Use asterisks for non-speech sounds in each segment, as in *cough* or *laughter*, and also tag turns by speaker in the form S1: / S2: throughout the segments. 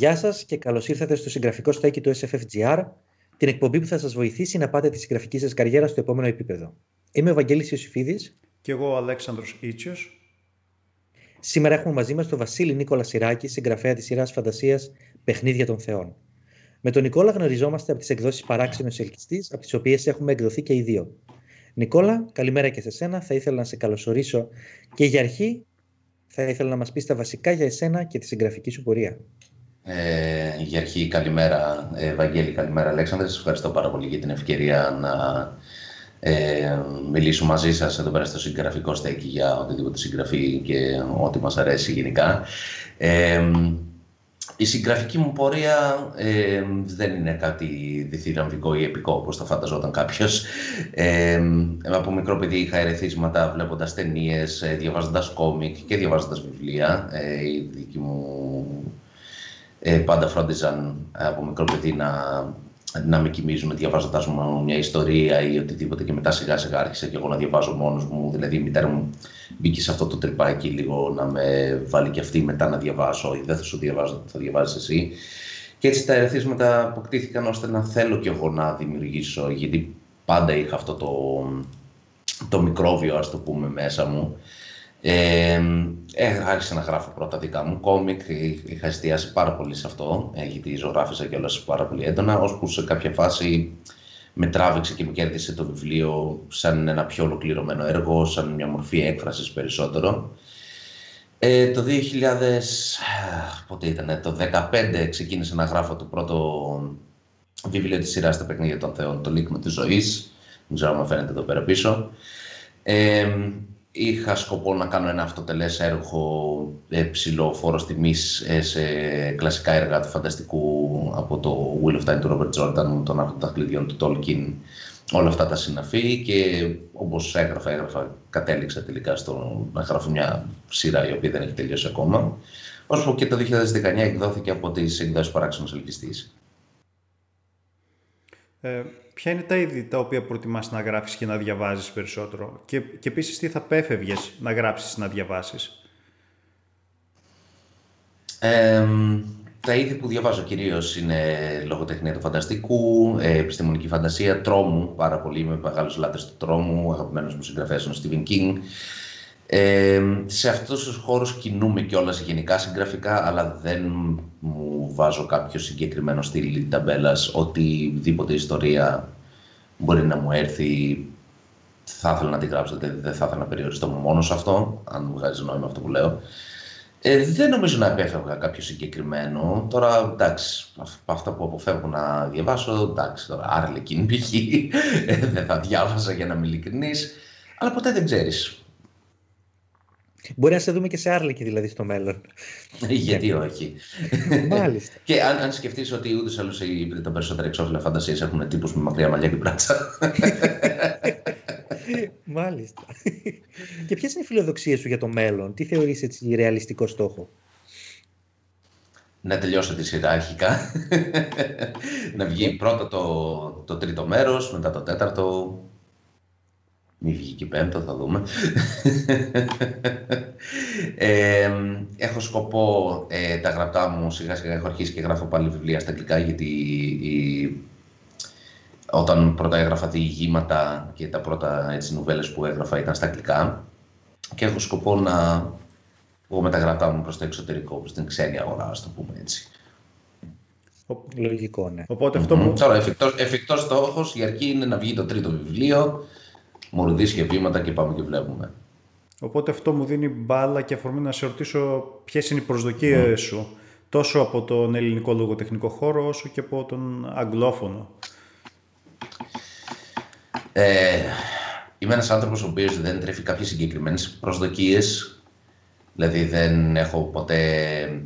S1: Γεια σας και καλώς ήρθατε στο συγγραφικό στέκι του SFFGR, την εκπομπή που θα σας βοηθήσει να πάτε τη συγγραφική σας καριέρα στο επόμενο επίπεδο. Είμαι ο Βαγγέλης Ιωσήφιδης.
S2: Και εγώ ο Αλέξανδρος Ήτσιο.
S1: Σήμερα έχουμε μαζί μας τον Βασίλη Νίκολα Σιράκη, συγγραφέα της σειράς φαντασίας Παιχνίδια των Θεών. Με τον Νικόλα γνωριζόμαστε από τις εκδόσεις Παράξενος Ελκυστής, από τις οποίες έχουμε εκδοθεί και οι δύο. Νικόλα, καλημέρα και σε σένα. Θα ήθελα να σε καλωσορίσω και για αρχή θα ήθελα να μας πεις τα βασικά για εσένα και τη συγγραφική σου πορεία.
S3: Ε, για αρχή, καλημέρα ε, Βαγγέλη, καλημέρα Αλέξανδρε. Σας ευχαριστώ πάρα πολύ για την ευκαιρία να ε, μιλήσω μαζί σας εδώ πέρα στο συγγραφικό στέκι για οτιδήποτε συγγραφή και ό,τι μας αρέσει γενικά. Ε, η συγγραφική μου πορεία ε, δεν είναι κάτι διθυραμβικό ή επικό όπως το φανταζόταν κάποιος. Ε, από μικρό παιδί είχα ερεθίσματα βλέποντας ταινίες, ε, διαβάζοντας κόμικ και διαβάζοντας βιβλία. Ε, η δική μου ε, πάντα φρόντιζαν από μικρό παιδί να, να με κοιμίζουν διαβάζοντα μου μια ιστορία ή οτιδήποτε και μετά σιγά σιγά άρχισα και εγώ να διαβάζω μόνος μου. Δηλαδή η μητέρα μου μπήκε σε αυτό το τρυπάκι λίγο να με βάλει και αυτή μετά να διαβάσω ή δεν θα σου διαβάζω, θα διαβάζεις εσύ. Και έτσι τα ερεθίσματα αποκτήθηκαν ώστε να θέλω κι εγώ να δημιουργήσω γιατί πάντα είχα αυτό το, το μικρόβιο ας το πούμε μέσα μου ε, άρχισα να γράφω πρώτα δικά μου κόμικ, είχα εστιάσει πάρα πολύ σε αυτό, ε, γιατί ζωγράφισα κιόλας πάρα πολύ έντονα, ώσπου σε κάποια φάση με τράβηξε και μου κέρδισε το βιβλίο σαν ένα πιο ολοκληρωμένο έργο, σαν μια μορφή έκφρασης περισσότερο. Ε, το 2000, πότε ήταν, το 2015 ξεκίνησα να γράφω το πρώτο βιβλίο της σειράς «Τα παιχνίδια των θεών», το λύκνο της ζωής, δεν ξέρω αν φαίνεται εδώ πέρα πίσω. Ε, είχα σκοπό να κάνω ένα αυτοτελές έργο ε, ψηλό φόρος τιμής ε, σε κλασικά έργα του φανταστικού από το Will of Time του Robert Jordan, τον Άρχοντα των κλειδιών του Tolkien, όλα αυτά τα συναφή και όπως έγραφα, έγραφα, κατέληξα τελικά στο να γράφω μια σειρά η οποία δεν έχει τελειώσει ακόμα. Ώσπου και το 2019 εκδόθηκε από τις εκδόσεις παράξενος ελκυστής.
S2: Ε, ποια είναι τα είδη τα οποία προτιμάς να γράφεις και να διαβάζεις περισσότερο; Και, και επίσης τι θα πέφευγες να γράψεις να διαβάσεις;
S3: Ε, τα είδη που διαβάζω κυρίως είναι λογοτεχνία του φανταστικού, ε, επιστημονική φαντασία, τρόμου, πάρα πολύ, είμαι μεγάλος λάτρης του τρόμου, αγαπημένος μου συγγραφέας είναι ο Stephen King. Ε, σε αυτούς τους χώρους κινούμε κιόλας γενικά συγγραφικά, αλλά δεν μου βάζω κάποιο συγκεκριμένο στυλ ταμπέλας, οτιδήποτε ιστορία μπορεί να μου έρθει, θα ήθελα να την γράψω, δεν θα ήθελα να περιοριστώ μόνο σε αυτό, αν βγάζει νόημα αυτό που λέω. Ε, δεν νομίζω να επέφευγα κάποιο συγκεκριμένο. Τώρα, εντάξει, από αυτά που αποφεύγω να διαβάσω, εντάξει, τώρα Άρλεκιν π.χ. Ε, δεν θα διάβαζα για να είμαι ειλικρινής, αλλά ποτέ δεν ξέρεις.
S1: Μπορεί να σε δούμε και σε άρλικη δηλαδή στο μέλλον.
S3: Γιατί όχι.
S1: Μάλιστα.
S3: και αν, αν σκεφτείς ότι ούτως ή άλλως τα περισσότερα εξώφυλλα φαντασίας έχουν τύπους με μακριά μαλλιά και μπράτσα.
S1: Μάλιστα. και ποιες είναι οι φιλοδοξίες σου για το μέλλον, τι θεωρείς έτσι ρεαλιστικό στόχο;
S3: Να τελειώσω τη σειρά αρχικά. να βγει πρώτα το, το τρίτο μέρος, μετά το τέταρτο, μη βγει και πέμπτο, θα δούμε. *laughs* ε, έχω σκοπό ε, τα γραπτά μου, σιγά σιγά έχω αρχίσει και γράφω πάλι βιβλία στα αγγλικά, γιατί η, όταν πρώτα έγραφα διηγήματα και τα πρώτα έτσι, νουβέλες που έγραφα ήταν στα αγγλικά και έχω σκοπό να βγω με τα γραπτά μου προς το εξωτερικό, προς την ξένη αγορά, ας το πούμε έτσι.
S1: Λογικό, ναι.
S2: Οπότε αυτό mm-hmm.
S3: Τώρα, εφικτός, εφικτός στόχος, η αρχή είναι να βγει το τρίτο βιβλίο, μορδίσια βήματα και πάμε και βλέπουμε.
S2: Οπότε αυτό μου δίνει μπάλα και αφορμή να σε ρωτήσω ποιες είναι οι προσδοκίες σου τόσο από τον ελληνικό λογοτεχνικό χώρο όσο και από τον αγγλόφωνο.
S3: Ε, είμαι ένας άνθρωπος ο οποίος δεν τρέφει κάποιες συγκεκριμένες προσδοκίες. Δηλαδή δεν έχω ποτέ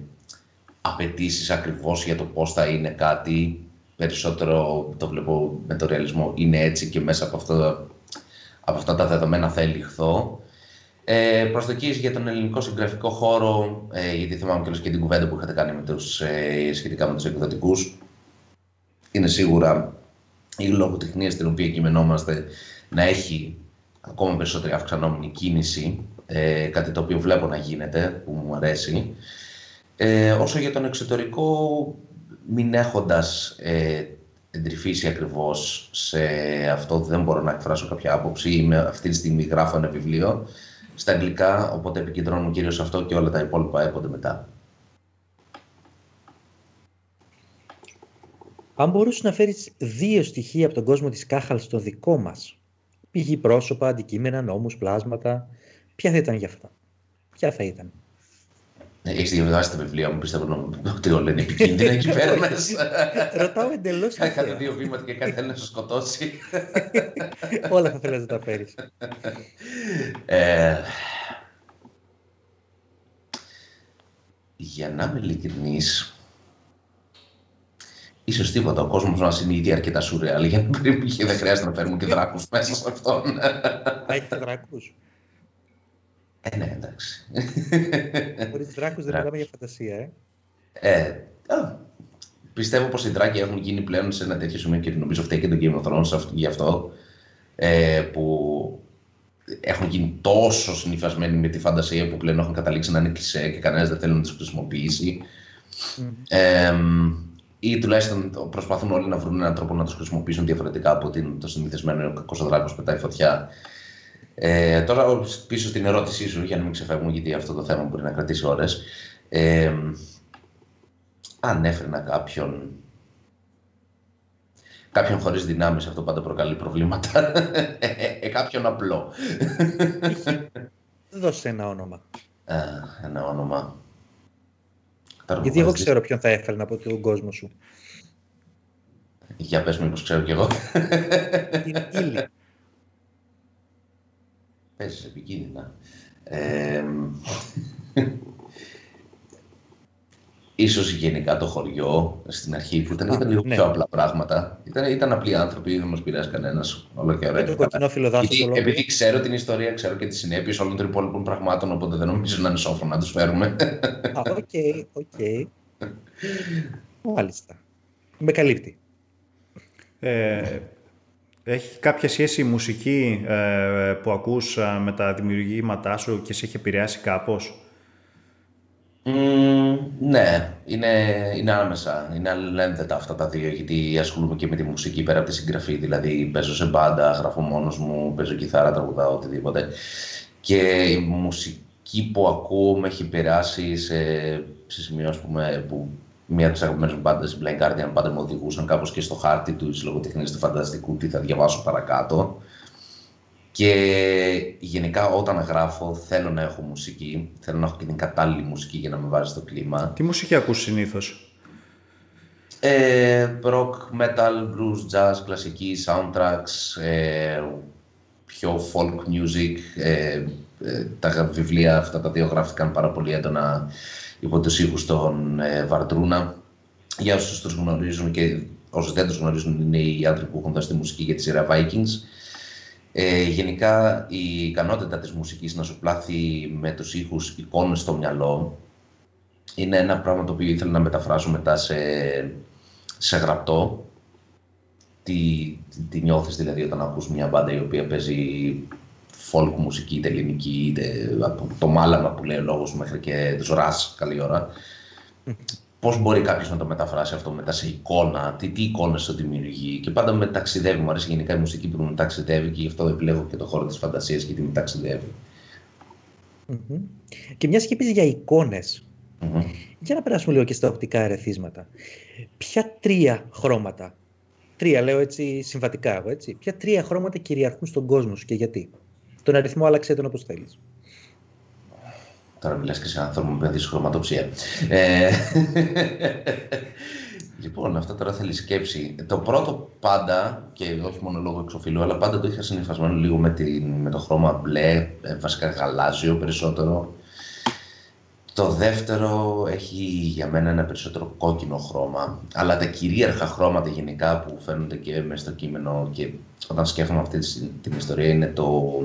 S3: απαιτήσεις ακριβώς για το πώς θα είναι κάτι. Περισσότερο το βλέπω με το ρεαλισμό. Είναι έτσι και μέσα από αυτό από αυτά τα δεδομένα θα ελιχθώ. Ε, προσδοκίες για τον ελληνικό συγγραφικό χώρο, ε, γιατί θυμάμαι και την κουβέντα που είχατε κάνει με τους, ε, σχετικά με τους εκδοτικούς, είναι σίγουρα η λογοτεχνία στην οποία κειμενόμαστε να έχει ακόμα περισσότερη αυξανόμενη κίνηση, ε, κάτι το οποίο βλέπω να γίνεται, που μου αρέσει. Ε, όσο για τον εξωτερικό, μην έχοντας ε, εντρυφήσει ακριβώς σε αυτό, δεν μπορώ να εκφράσω κάποια άποψη. Είμαι αυτή τη στιγμή γράφω ένα βιβλίο στα αγγλικά, οπότε επικεντρώνω κυρίως σε αυτό και όλα τα υπόλοιπα έπονται μετά.
S1: Αν μπορούσε να φέρεις δύο στοιχεία από τον κόσμο της Κάχαλ στο δικό μας, πηγή πρόσωπα, αντικείμενα, νόμους, πλάσματα, ποια θα ήταν για αυτά; Ποια θα ήταν;
S3: Έχεις διαβάσει τα βιβλία μου, πιστεύω ότι όλα είναι επικίνδυνα εκεί πέρα *laughs* μέσα.
S1: Ρωτάω εντελώς.
S3: Κάθε δύο βήματα και κάτι θέλει να σου σκοτώσει. *laughs*
S1: όλα θα θέλεις να τα φέρεις.
S3: Ε, για να είμαι ειλικρινής, ίσως τίποτα. Ο κόσμος μας είναι ήδη αρκετά σουρεάλ για να δεν χρειάζεται να φέρουμε και δράκους μέσα σε αυτόν.
S1: Έχει και δράκους.
S3: Ε, ναι, εντάξει.
S1: Χωρίς δράκους δεν μιλάμε για φαντασία, ε.
S3: ε α, πιστεύω πως οι δράκοι έχουν γίνει πλέον σε ένα τέτοιο σημείο και νομίζω φταίει και το Game of Thrones γι' αυτό, ε, που έχουν γίνει τόσο συνηθισμένοι με τη φαντασία που πλέον έχουν καταλήξει να είναι κλεισέ και κανένας δεν θέλει να τις χρησιμοποιήσει. Mm. Ε, ή τουλάχιστον προσπαθούν όλοι να βρουν έναν τρόπο να του χρησιμοποιήσουν διαφορετικά από το συνηθισμένο κακός δράκος πετάει φωτιά. Ε, τώρα πίσω στην ερώτησή σου, για να μην ξεφεύγουμε, γιατί αυτό το θέμα μπορεί να κρατήσει ώρες. Ε, αν έφερνα κάποιον Κάποιον χωρίς δυνάμεις, αυτό πάντα προκαλεί προβλήματα. Ε, ε, κάποιον απλό.
S1: Δώσε ένα όνομα.
S3: Ε, ένα όνομα.
S1: Γιατί εγώ ξέρω ποιον θα έφερνα από τον κόσμο σου.
S3: Για πες μήπως ξέρω κι εγώ.
S1: Είναι ύλη.
S3: Παίζεις επικίνδυνα. Ε, ίσως γενικά το χωριό στην αρχή που ήταν, ήταν λίγο ναι. πιο απλά πράγματα. Ήταν, ήταν απλοί άνθρωποι, δεν μας πειράζει κανένας. Όλο και ωραία.
S1: το
S3: επειδή, επειδή ξέρω την ιστορία, ξέρω και τις συνέπειες όλων των υπόλοιπων πραγμάτων, οπότε δεν νομίζω να είναι σώφρον να τους φέρουμε.
S1: Οκ, οκ. Μάλιστα. Με καλύπτει.
S2: Ε, έχει κάποια σχέση η μουσική ε, που ακούς ε, με τα δημιουργήματά σου και σε έχει επηρεάσει κάπως;
S3: ναι, είναι, είναι άμεσα. Είναι αλληλένδετα αυτά τα δύο, γιατί ασχολούμαι και με τη μουσική πέρα από τη συγγραφή. Δηλαδή, παίζω σε μπάντα, γράφω μόνος μου, παίζω κιθάρα, τραγουδάω, οτιδήποτε. Και η μουσική που ακούω με έχει περάσει σε, σε σημείο, ας πούμε, που μία από τις αγαπημένες μου μπάντες, η Blind Guardian, πάντα με οδηγούσαν κάπως και στο χάρτη τους λογοτεχνία του φανταστικού, τι θα διαβάσω παρακάτω. Και γενικά όταν γράφω θέλω να έχω μουσική, θέλω να έχω και την κατάλληλη μουσική για να με βάζει στο κλίμα.
S2: Τι μουσική ακούς συνήθως;
S3: Ε, rock, metal, blues, jazz, κλασική, soundtracks, ε, πιο folk music. Ε, ε, τα βιβλία αυτά τα δύο γράφτηκαν πάρα πολύ έντονα υπό τους ήχους των ε, Βαρτρούνα. Για όσους τους γνωρίζουν και όσους δεν τους γνωρίζουν είναι οι άντρε που έχουν δώσει τη μουσική για τη σειρά Vikings. Ε, γενικά η ικανότητα της μουσικής να σου πλάθει με τους ήχους εικόνες στο μυαλό είναι ένα πράγμα το οποίο ήθελα να μεταφράσω μετά σε, σε γραπτό. Τι, τι, τι νιώθεις δηλαδή όταν ακούς μια μπάντα η οποία παίζει folk μουσική, είτε ελληνική, είτε από το μάλαμα που λέει ο λόγος μέχρι και το ζωράς καλή ώρα. Πώς μπορεί κάποιος να το μεταφράσει αυτό μετά σε εικόνα, τι, τι εικόνες το δημιουργεί. Και πάντα με ταξιδεύει. Μου αρέσει γενικά η μουσική που με ταξιδεύει και γι' αυτό επιλέγω και το χώρο της φαντασίας και τι με ταξιδευει
S1: Και μιας και για εικόνες, για να περάσουμε λίγο και στα οπτικά ερεθίσματα. Ποια τρία χρώματα, τρία λέω έτσι συμβατικά εγώ έτσι, ποια τρία χρώματα κυριαρχούν στον κόσμο σου και γιατί; Τον αριθμό άλλαξε τον όπως θέλεις.
S3: Τώρα μιλάς και σε άνθρωπο με παιδίς χρωματοψία. ε, *laughs* λοιπόν, αυτό τώρα θέλει σκέψη. Το πρώτο πάντα, και όχι μόνο λόγω εξοφυλού, αλλά πάντα το είχα συνηθισμένο λίγο με, την, με το χρώμα μπλε, ε, βασικά γαλάζιο περισσότερο. Το δεύτερο έχει για μένα ένα περισσότερο κόκκινο χρώμα, αλλά τα κυρίαρχα χρώματα γενικά που φαίνονται και μέσα στο κείμενο και όταν σκέφτομαι αυτή την ιστορία είναι το,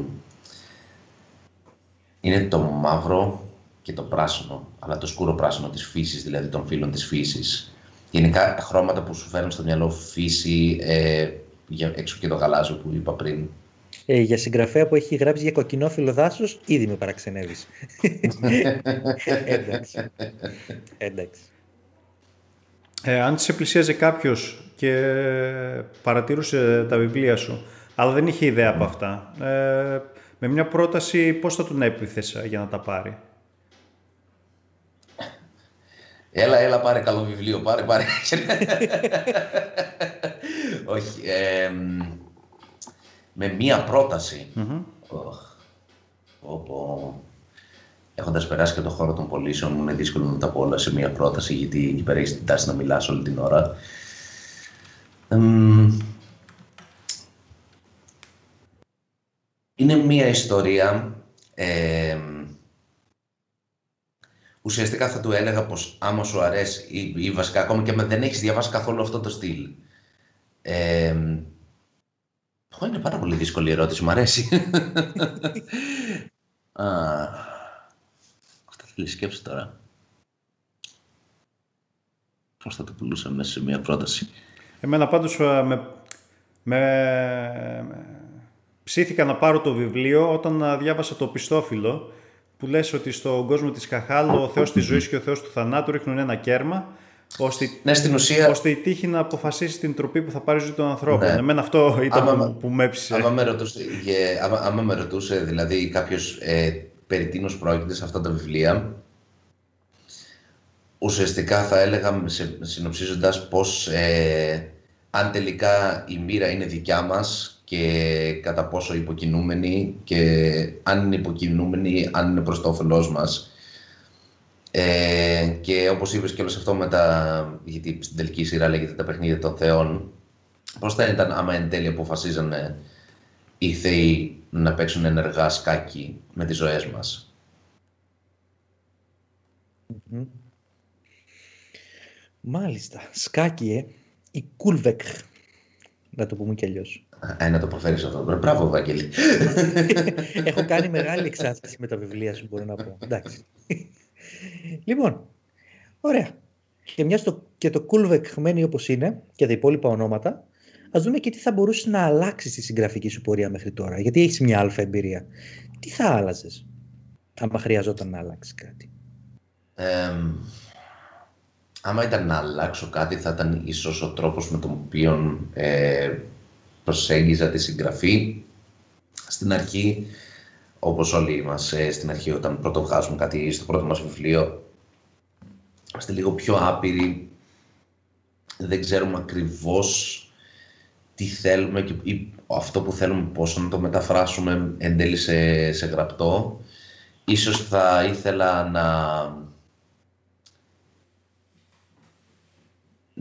S3: είναι το μαύρο και το πράσινο, αλλά το σκούρο πράσινο της φύσης, δηλαδή των φύλων της φύσης. Γενικά χρώματα που σου φέρνουν στο μυαλό φύση, ε, έξω και το γαλάζιο που είπα πριν.
S1: Ε, για συγγραφέα που έχει γράψει για κοκκινόφυλλο δάσος, ήδη με παραξενεύεις. *laughs* Εντάξει. Εντάξει.
S2: Ε, αν σε πλησίαζε κάποιος και παρατήρουσε τα βιβλία σου, αλλά δεν είχε ιδέα από αυτά, ε, με μια πρόταση πώς θα τον έπιθες για να τα πάρει;
S3: Έλα, έλα, πάρε καλό βιβλίο, πάρε, πάρε. Όχι. Ε, με μία πρόταση. Mm-hmm. Oh, Έχοντας περάσει και το χώρο των πωλήσεων μου είναι δύσκολο να τα πω όλα σε μία πρόταση γιατί εκεί πέρα έχεις την τάση να μιλάς όλη την ώρα. Είναι μία ιστορία ε, ουσιαστικά θα του έλεγα πως άμα σου αρέσει ή, ή βασικά ακόμα και αν δεν έχεις διαβάσει καθόλου αυτό το στυλ ε, είναι πάρα πολύ δύσκολη ερώτηση, μου αρέσει. *laughs* Α, αυτά θέλεις σκέψη τώρα. Πώς θα το πουλούσα μέσα σε μια πρόταση.
S2: Εμένα πάντως με, με, ψήθηκα να πάρω το βιβλίο όταν διάβασα το πιστόφυλλο που λες ότι στον κόσμο της Καχάλ ο θεός της ζωής και ο θεός του θανάτου ρίχνουν ένα κέρμα ώστε,
S3: ναι, στην ουσία...
S2: ώστε η τύχη να αποφασίσει την τροπή που θα πάρει ζωή των ανθρώπων. Ναι. Εμένα αυτό ήταν άμα, που, που με έψησε.
S3: Άμα με ρωτούσε, άμα, άμα με ρωτούσε δηλαδή κάποιος ε, περί τίνος πρόκειται σε αυτά τα βιβλία, ουσιαστικά θα έλεγα συνοψίζοντας πως ε, αν τελικά η μοίρα είναι δικιά μας και κατά πόσο υποκινούμενοι και αν είναι υποκινούμενοι, αν είναι προς το όφελός μας. Ε, και όπως είπες και όλο αυτό με τα, γιατί στην τελική σειρά λέγεται τα παιχνίδια των θεών, πώς θα ήταν άμα εν τέλει αποφασίζανε οι θεοί να παίξουν ενεργά σκάκι με τις ζωές μας.
S1: Μάλιστα. Σκάκι, ε. Η Κούλβεκ. Να το πούμε κι αλλιώς.
S3: Ε, να το προφέρεις αυτό. Μπράβο, Βαγγέλη. *laughs*
S1: Έχω κάνει μεγάλη εξάσκηση με τα βιβλία σου, μπορώ να πω. Εντάξει. λοιπόν, ωραία. Και μιας το, και το Κούλβεκ μένει όπως είναι και τα υπόλοιπα ονόματα, ας δούμε και τι θα μπορούσε να αλλάξει στη συγγραφική σου πορεία μέχρι τώρα. Γιατί έχεις μια αλφα εμπειρία. Τι θα άλλαζες, άμα χρειαζόταν να αλλάξεις κάτι;
S3: Ε, άμα ήταν να αλλάξω κάτι, θα ήταν ίσως ο τρόπος με τον οποίο ε, προσέγγιζα τη συγγραφή. Στην αρχή, όπως όλοι μας ε, στην αρχή όταν πρώτο βγάζουμε κάτι στο πρώτο μας βιβλίο, είμαστε λίγο πιο άπειροι, δεν ξέρουμε ακριβώς τι θέλουμε και ή αυτό που θέλουμε πώς να το μεταφράσουμε εν τέλει σε, σε γραπτό. Ίσως θα ήθελα να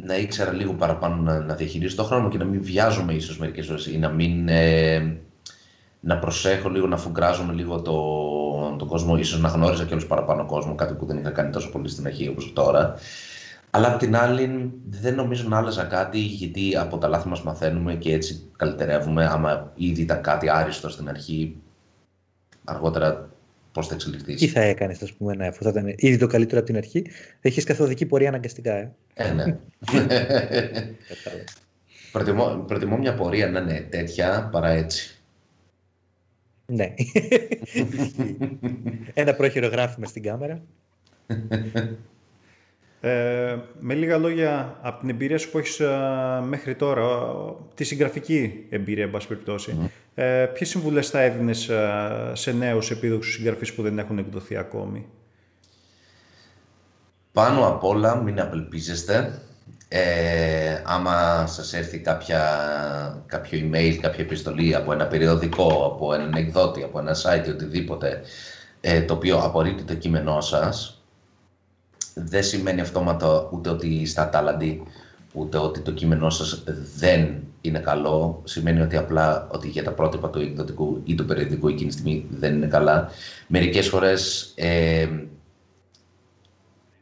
S3: να ήξερα λίγο παραπάνω να, να διαχειρίζω το χρόνο και να μην βιάζομαι ίσως μερικές φορές ή να μην... Ε, να προσέχω λίγο, να φουγκράζομαι λίγο το, τον κόσμο, ίσως να γνώριζα και όλους παραπάνω κόσμο, κάτι που δεν είχα κάνει τόσο πολύ στην αρχή όπως τώρα. Αλλά απ' την άλλη δεν νομίζω να άλλαζα κάτι γιατί από τα λάθη μας μαθαίνουμε και έτσι καλυτερεύουμε. Άμα ήδη ήταν κάτι άριστο στην αρχή, αργότερα πώς θα εξελιχθείς.
S1: Τι θα έκανες, ας πούμε, ναι, αφού θα ήταν ήδη το καλύτερο από την αρχή, θα είχε καθοδική πορεία αναγκαστικά. Ε,
S3: ε ναι. *laughs* προτιμώ, προτιμώ μια πορεία να είναι τέτοια παρά έτσι.
S1: Ναι. *laughs* Ένα πρόχειρο γράφημα στην κάμερα. *laughs*
S2: Ε, με λίγα λόγια, από την εμπειρία σου που έχεις ε, μέχρι τώρα, τη συγγραφική εμπειρία, εν πάση περιπτώσει, mm. ε, ποιες συμβουλές θα έδινες ε, σε νέους επίδοξους συγγραφείς που δεν έχουν εκδοθεί ακόμη;
S3: Πάνω απ' όλα, μην απελπίζεστε. Ε, άμα σας έρθει κάποια, κάποιο email, κάποια επιστολή από ένα περιοδικό, από έναν εκδότη, από ένα site, οτιδήποτε, ε, το οποίο απορρίπτει το κείμενό σας, δεν σημαίνει αυτόματα ούτε ότι είστε ατάλλαντοι, ούτε ότι το κείμενό σας δεν είναι καλό. Σημαίνει ότι απλά ότι για τα πρότυπα του εκδοτικού ή του περιοδικού εκείνη τη στιγμή δεν είναι καλά. Μερικές φορές ε,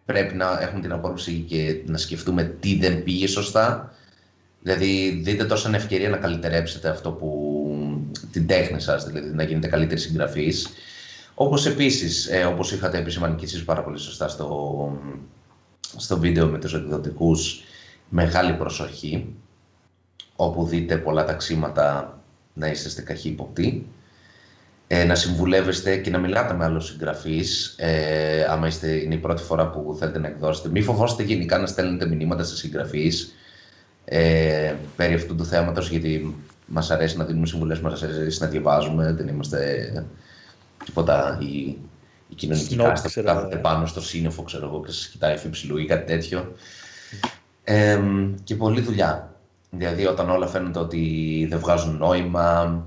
S3: πρέπει να έχουμε την απόρριψη και να σκεφτούμε τι δεν πήγε σωστά. Δηλαδή, δείτε τόσο ευκαιρία να καλυτερέψετε αυτό που την τέχνη σας, δηλαδή να γίνετε καλύτεροι συγγραφείς όπως επίσης, ε, όπως είχατε επισημάνει και εσείς πάρα πολύ σωστά στο, στο βίντεο με τους εκδοτικούς, μεγάλη προσοχή, όπου δείτε πολλά ταξίματα να είσαστε καχύποπτοι, ε, να συμβουλεύεστε και να μιλάτε με άλλους συγγραφείς, ε, άμα είστε, είναι η πρώτη φορά που θέλετε να εκδώσετε. Μην φοβόστε γενικά να στέλνετε μηνύματα σε συγγραφείς ε, περί αυτού του θέματος, γιατί μας αρέσει να δίνουμε συμβουλές, μας αρέσει να διαβάζουμε, δεν είμαστε τίποτα οι, οι κοινωνικοί κάστα που κάθεται πάνω στο σύννεφο, ξέρω εγώ, και σας κοιτάει εφηψηλού ή κάτι τέτοιο. Ε, και πολλή δουλειά. Δηλαδή όταν όλα φαίνονται ότι δεν βγάζουν νόημα,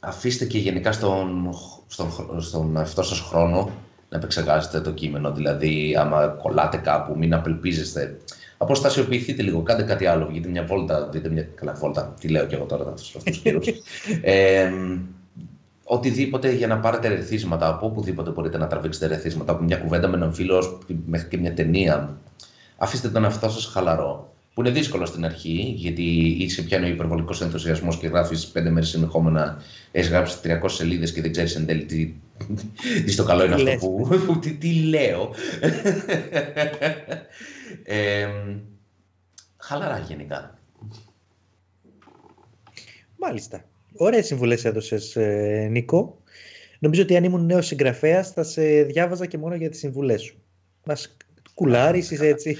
S3: αφήστε και γενικά στον, στον, στον αυτό σας χρόνο να επεξεργάζετε το κείμενο. Δηλαδή, άμα κολλάτε κάπου, μην απελπίζεστε. Αποστασιοποιηθείτε λίγο, κάντε κάτι άλλο. Βγείτε μια βόλτα, δείτε μια. Καλά, βόλτα. Τι λέω και εγώ τώρα, αυτού του καιρού. ε, οτιδήποτε για να πάρετε ρεθίσματα. Από οπουδήποτε μπορείτε να τραβήξετε ρεθίσματα. Από μια κουβέντα με έναν φίλο μέχρι και μια ταινία. Αφήστε τον εαυτό σας χαλαρό που είναι δύσκολο στην αρχή, γιατί είσαι πιάνει ο υπερβολικός ενθουσιασμός και γράφεις πέντε μέρες συνεχόμενα, έχεις γράψει 300 σελίδες και δεν ξέρεις εν τέλει τι, τι στο καλό είναι αυτό που. τι, τι λέω. ε, χαλαρά γενικά.
S1: Μάλιστα. Ωραίες συμβουλές έδωσες, ε, Νίκο. Νομίζω ότι αν ήμουν νέος συγγραφέας θα σε διάβαζα και μόνο για τις συμβουλές σου. Μας κουλάρης έτσι.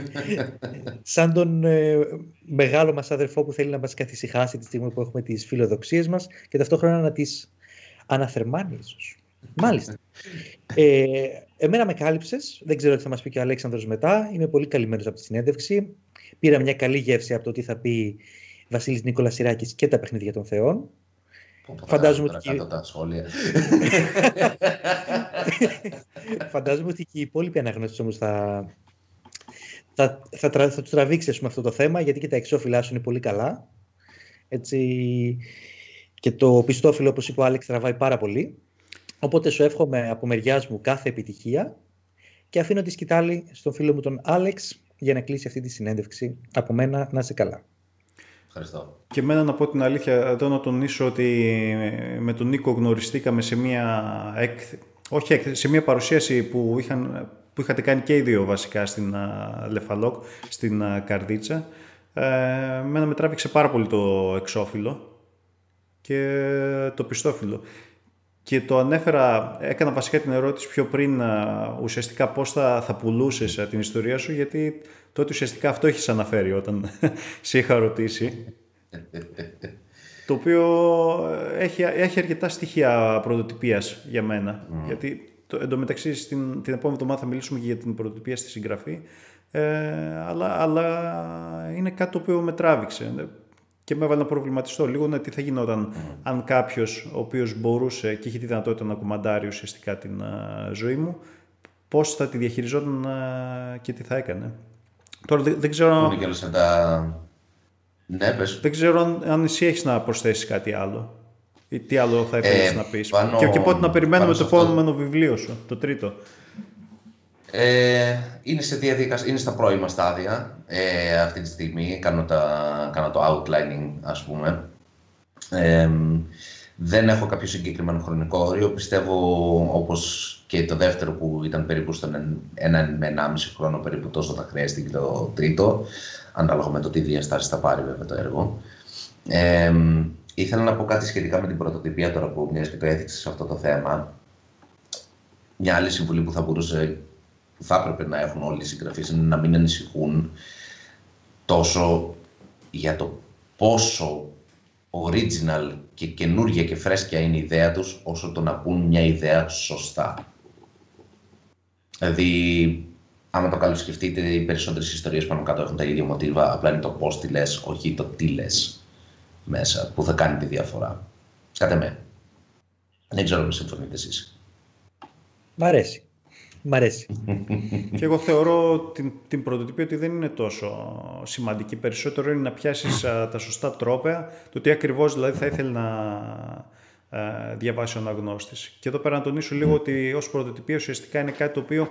S1: *laughs* Σαν τον ε, μεγάλο μας αδερφό που θέλει να μας καθησυχάσει τη στιγμή που έχουμε τις φιλοδοξίες μας και ταυτόχρονα να τις αναθερμάνει ίσως. Μάλιστα. Ε, εμένα με κάλυψες, δεν ξέρω τι θα μας πει και ο Αλέξανδρος μετά, είμαι πολύ καλυμμένος από τη συνέντευξη. Πήρα μια καλή γεύση από το τι θα πει Βασίλης Νίκολας Σιράκης και τα παιχνίδια των θεών.
S3: Φαντάζομαι ότι... τα σχόλια. *laughs*
S1: Φαντάζομαι ότι και οι υπόλοιποι αναγνώστες όμως θα, θα, θα, θα, θα τους τραβήξεις αυτό το θέμα γιατί και τα εξώφυλλά σου είναι πολύ καλά. Έτσι, και το πιστόφυλλο, όπως είπε ο Άλεξ, τραβάει πάρα πολύ. Οπότε σου εύχομαι από μεριάς μου κάθε επιτυχία και αφήνω τη σκητάλη στον φίλο μου τον Άλεξ για να κλείσει αυτή τη συνέντευξη. Από μένα να είσαι καλά.
S3: Ευχαριστώ.
S2: Και εμένα να πω την αλήθεια, εδώ να τονίσω ότι με τον Νίκο γνωριστήκαμε σε μια, εκ... Όχι, σε μια παρουσίαση που, είχαν, που είχατε κάνει και οι δύο βασικά στην Λεφαλόκ, στην Καρδίτσα. Ε, μένα με τράβηξε πάρα πολύ το εξώφυλλο και το πιστόφυλλο. Και το ανέφερα, έκανα βασικά την ερώτηση πιο πριν ουσιαστικά πώς θα, θα πουλούσες την ιστορία σου γιατί τότε ουσιαστικά αυτό έχεις αναφέρει όταν *laughs* σε είχα ρωτήσει. το οποίο ε, έχει, έχει αρκετά στοιχεία πρωτοτυπίας για μένα. Γιατί το, εντωμεταξύ στην, την επόμενη εβδομάδα θα μιλήσουμε και για την πρωτοτυπία στη συγγραφή. Ε, αλλά, αλλά είναι κάτι το οποίο με τράβηξε και με έβαλε να προβληματιστώ λίγο ναι, τι θα γινόταν αν κάποιος ο οποίος μπορούσε και είχε τη δυνατότητα να κουμαντάρει ουσιαστικά την ζωή μου, πώς θα τη διαχειριζόταν και τι θα έκανε. Τώρα δεν, ξέρω.
S3: τα... Ναι,
S2: Δεν ξέρω αν, αν εσύ έχεις να προσθέσεις κάτι άλλο. Ή τι άλλο θα ήθελες ε, να πεις. Και, και πότε να περιμένουμε το επόμενο βιβλίο σου, το τρίτο.
S3: Ε, είναι, σε διαδικασία, είναι στα πρώιμα στάδια ε, αυτή τη στιγμή. Κάνω, τα, κάνω το outlining, ας πούμε. Ε, δεν έχω κάποιο συγκεκριμένο χρονικό όριο. Πιστεύω, όπως και το δεύτερο που ήταν περίπου στον ένα με ενάμιση χρόνο περίπου τόσο θα χρειαστεί και το τρίτο, ανάλογα με το τι διαστάσεις θα πάρει βέβαια το έργο. Ε, ήθελα να πω κάτι σχετικά με την πρωτοτυπία τώρα που μιας και το έθιξες σε αυτό το θέμα. Μια άλλη συμβουλή που θα μπορούσε που θα έπρεπε να έχουν όλοι οι συγγραφείς είναι να μην ανησυχούν τόσο για το πόσο original και καινούργια και φρέσκια είναι η ιδέα τους, όσο το να πούν μια ιδέα σωστά. Δηλαδή, άμα το καλώς σκεφτείτε, οι περισσότερες ιστορίες πάνω κάτω έχουν τα ίδια μοτίβα, απλά είναι το πώς τη λες, όχι το τι λες μέσα, που θα κάνει τη διαφορά. Κάτε με. Δεν ξέρω αν συμφωνείτε εσείς.
S1: Μ' αρέσει. Μ' αρέσει.
S2: και εγώ θεωρώ την, την πρωτοτυπία ότι δεν είναι τόσο σημαντική. Περισσότερο είναι να πιάσεις τα σωστά τρόπια, το τι ακριβώς δηλαδή θα ήθελε να διαβάσει ο αναγνώστης. Και εδώ πέρα να τονίσω λίγο ότι ως πρωτοτυπία ουσιαστικά είναι κάτι το οποίο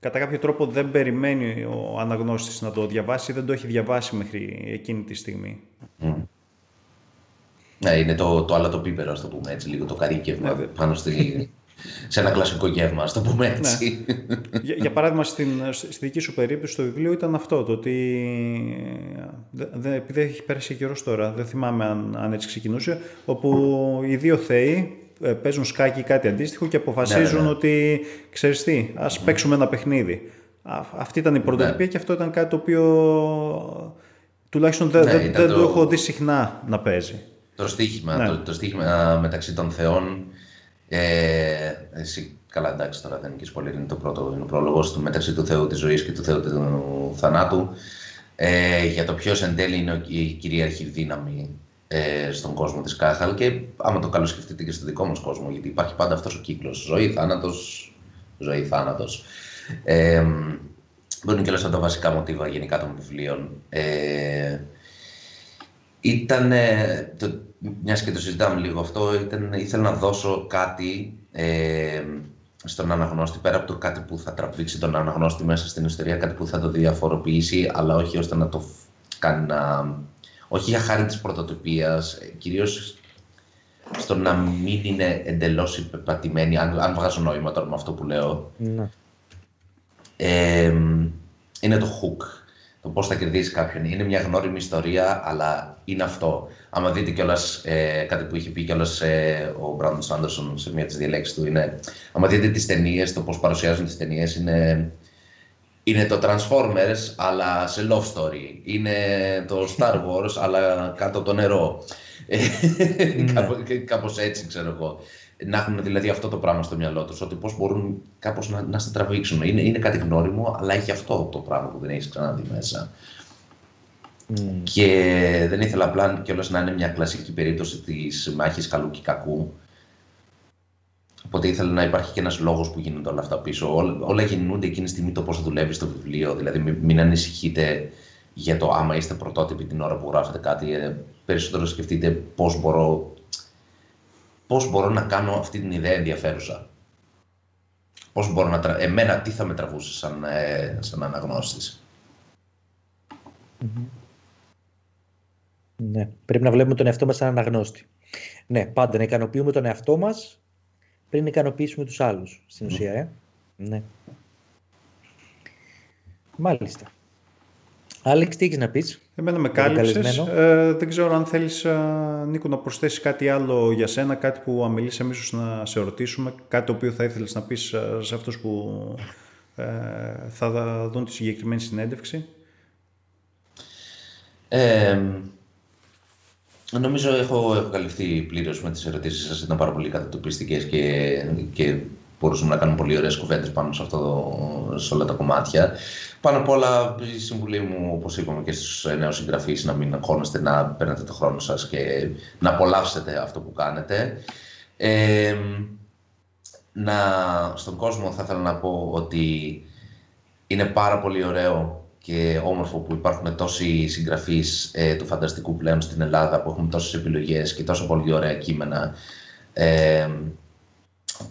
S2: κατά κάποιο τρόπο δεν περιμένει ο αναγνώστης να το διαβάσει ή δεν το έχει διαβάσει μέχρι εκείνη τη στιγμή.
S3: Ναι, είναι το, το άλλο το πίπερο, ας το πούμε έτσι, λίγο το καρύκευμα ναι, πάνω στη, σε ένα κλασικό γεύμα, ας το πούμε ναι. έτσι.
S2: Για, για, παράδειγμα, στην, στη δική σου περίπτωση στο βιβλίο ήταν αυτό, το ότι δε, επειδή έχει πέρασει καιρός τώρα, δεν θυμάμαι αν, αν έτσι ξεκινούσε, όπου οι δύο θεοί ε, παίζουν σκάκι ή κάτι αντίστοιχο και αποφασίζουν ναι, ναι. ότι, ξέρεις τι, ας παίξουμε ένα παιχνίδι. αυτή ήταν η πρωτοτυπία ναι. και αυτό ήταν κάτι το οποίο τουλάχιστον δεν, δεν, δεν το... έχω δει συχνά να παίζει.
S3: Το στίχημα, το, το στίχημα μεταξύ των θεών ε, εσύ, καλά, εντάξει, τώρα δεν είναι και πολύ, είναι το πρώτο, είναι ο πρόλογος του μεταξύ του Θεού της ζωής και του Θεού του θανάτου. Ε, για το ποιος εν τέλει είναι η κυρίαρχη δύναμη ε, στον κόσμο της Κάχαλ και άμα το καλοσκεφτείτε και στο δικό μας κόσμο, γιατί υπάρχει πάντα αυτός ο κύκλος. Ζωή, θάνατος, ζωή, θάνατος. Ε, είναι και από τα βασικά μοτίβα γενικά των βιβλίων. Ε, ήταν, το, μιας και το συζητάμε λίγο αυτό, ήταν, ήθελα να δώσω κάτι ε, στον αναγνώστη, πέρα από το κάτι που θα τραβήξει τον αναγνώστη μέσα στην ιστορία, κάτι που θα το διαφοροποιήσει, αλλά όχι ώστε να το κάνει να... Όχι για χάρη της πρωτοτυπίας, ε, κυρίως στο να μην είναι εντελώς υπεπατημένη, αν, αν βγάζω νόημα τώρα με αυτό που λέω. Ναι. Ε, είναι το hook το πώς θα κερδίσει κάποιον. Είναι μια γνώριμη ιστορία, αλλά είναι αυτό. Άμα δείτε κιόλας ε, κάτι που είχε πει κιόλας ε, ο Μπράντον Σάντερσον σε μία τη διαλέξεις του, είναι. Άμα δείτε τις ταινίες, το πώς παρουσιάζουν τις ταινίες, είναι, είναι το Transformers, αλλά σε love story. Είναι το Star *laughs* Wars, αλλά κάτω από το νερό. *laughs* Mm. Κάπως έτσι, ξέρω εγώ να έχουν δηλαδή αυτό το πράγμα στο μυαλό τους, ότι πώς μπορούν κάπως να, να σε τραβήξουν. Είναι, είναι κάτι γνώριμο, αλλά έχει αυτό το πράγμα που δεν έχεις ξαναδεί μέσα. Mm. Και δεν ήθελα απλά κιόλας να είναι μια κλασική περίπτωση της μάχης καλού και κακού. Οπότε ήθελα να υπάρχει και ένας λόγος που γίνονται όλα αυτά πίσω. Όλα, όλα γεννούνται εκείνη τη στιγμή το πώς δουλεύεις στο βιβλίο. Δηλαδή, μην, μην ανησυχείτε για το άμα είστε πρωτότυποι την ώρα που γράφετε κάτι. Ε, περισσότερο σκεφτείτε πώς μπορώ πώς μπορώ να κάνω αυτή την ιδέα ενδιαφέρουσα. Πώς μπορώ να τρα... Εμένα τι θα με τραβούσε σαν, ε, σαν αναγνωστης
S1: Ναι, πρέπει να βλέπουμε τον εαυτό μας σαν αναγνώστη. Ναι, πάντα να ικανοποιούμε τον εαυτό μας πριν να ικανοποιήσουμε τους άλλους, στην ουσία, ε. Ναι. Μάλιστα. Άλεξ, τι έχεις να πεις;
S2: Εμένα με κάλυψες. Ε, δεν ξέρω αν θέλεις, ε, Νίκο, να προσθέσεις κάτι άλλο για σένα, κάτι που αμελήσαμε ίσως να σε ρωτήσουμε, κάτι το οποίο θα ήθελες να πεις ε, σε αυτούς που ε, θα δουν τη συγκεκριμένη συνέντευξη;
S3: Ε, νομίζω έχω, έχω καλυφθεί πλήρως με τις ερωτήσεις σας. Ήταν πάρα πολύ κατατοπιστικές και, και μπορούσαμε να κάνουμε πολύ ωραίες κουβέντες πάνω σε, αυτό, σε όλα τα κομμάτια. Πάνω απ' όλα, η συμβουλή μου, όπως είπαμε και στους νέους συγγραφείς, να μην αγχώνεστε, να παίρνετε το χρόνο σας και να απολαύσετε αυτό που κάνετε. Ε, να, στον κόσμο θα ήθελα να πω ότι είναι πάρα πολύ ωραίο και όμορφο που υπάρχουν τόσοι συγγραφείς ε, του φανταστικού πλέον στην Ελλάδα που έχουν τόσες επιλογές και τόσο πολύ ωραία κείμενα ε,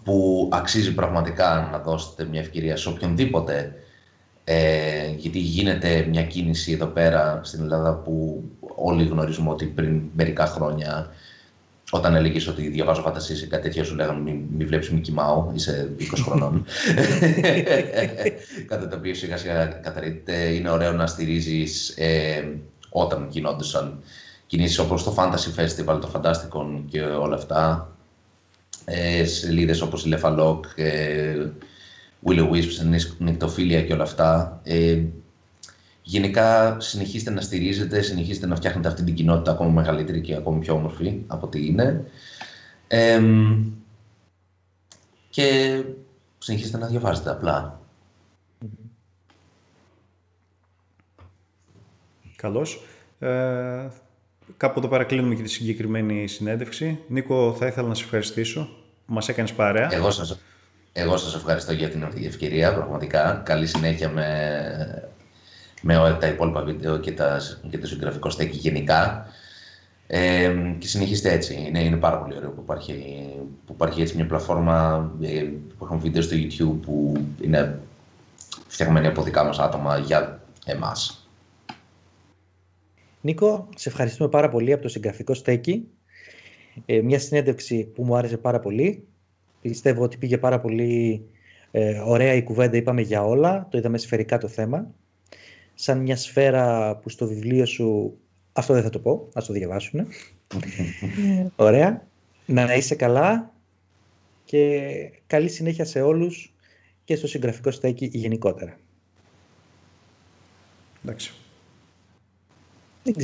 S3: που αξίζει πραγματικά να δώσετε μια ευκαιρία σε οποιονδήποτε ε, γιατί γίνεται μια κίνηση εδώ πέρα στην Ελλάδα που όλοι γνωρίζουμε ότι πριν μερικά χρόνια όταν έλεγες ότι διαβάζω φαντασίες ή κάτι τέτοιο, σου λέγανε Μην, μη βλέπεις, μη κοιμάω, είσαι 20 χρονών. *laughs* *laughs* Κατά το οποίο σιγά σιγά καταρρύπτεται. Είναι ωραίο να στηρίζεις ε, όταν γινόντουσαν κινήσεις όπως το Fantasy Festival, το Fantasticon και όλα αυτά ε, σελίδες όπως η Lefaloc, ε, Willow Wisps, Νικτοφίλια και όλα αυτά. Ε, γενικά συνεχίστε να στηρίζετε, συνεχίστε να φτιάχνετε αυτή την κοινότητα ακόμα μεγαλύτερη και ακόμα πιο όμορφη από ό,τι είναι. Ε, και συνεχίστε να διαβάζετε απλά.
S2: Καλώς. Ε, Κάπου εδώ παρακλίνουμε και τη συγκεκριμένη συνέντευξη. Νίκο, θα ήθελα να σε ευχαριστήσω που μας έκανες παρέα.
S3: Εγώ σας, εγώ σας ευχαριστώ για την ευκαιρία, πραγματικά. Καλή συνέχεια με, με τα υπόλοιπα βίντεο και, τα, και το συγγραφικό στέκι γενικά. Ε, και συνεχίστε έτσι. Είναι, είναι πάρα πολύ ωραίο που υπάρχει, που υπάρχει έτσι μια πλατφόρμα ε, που έχουν βίντεο στο YouTube που είναι φτιαγμένη από δικά μας άτομα για εμάς.
S1: Νίκο, σε ευχαριστούμε πάρα πολύ από το συγγραφικό στέκι. Ε, μια συνέντευξη που μου άρεσε πάρα πολύ. Πιστεύω ότι πήγε πάρα πολύ ε, ωραία η κουβέντα, είπαμε για όλα, το είδαμε σφαιρικά το θέμα. Σαν μια σφαίρα που στο βιβλίο σου, αυτό δεν θα το πω, ας το διαβάσουν. *laughs* ωραία. Να είσαι καλά και καλή συνέχεια σε όλους και στο συγγραφικό στέκι γενικότερα.
S2: Εντάξει. Exactly.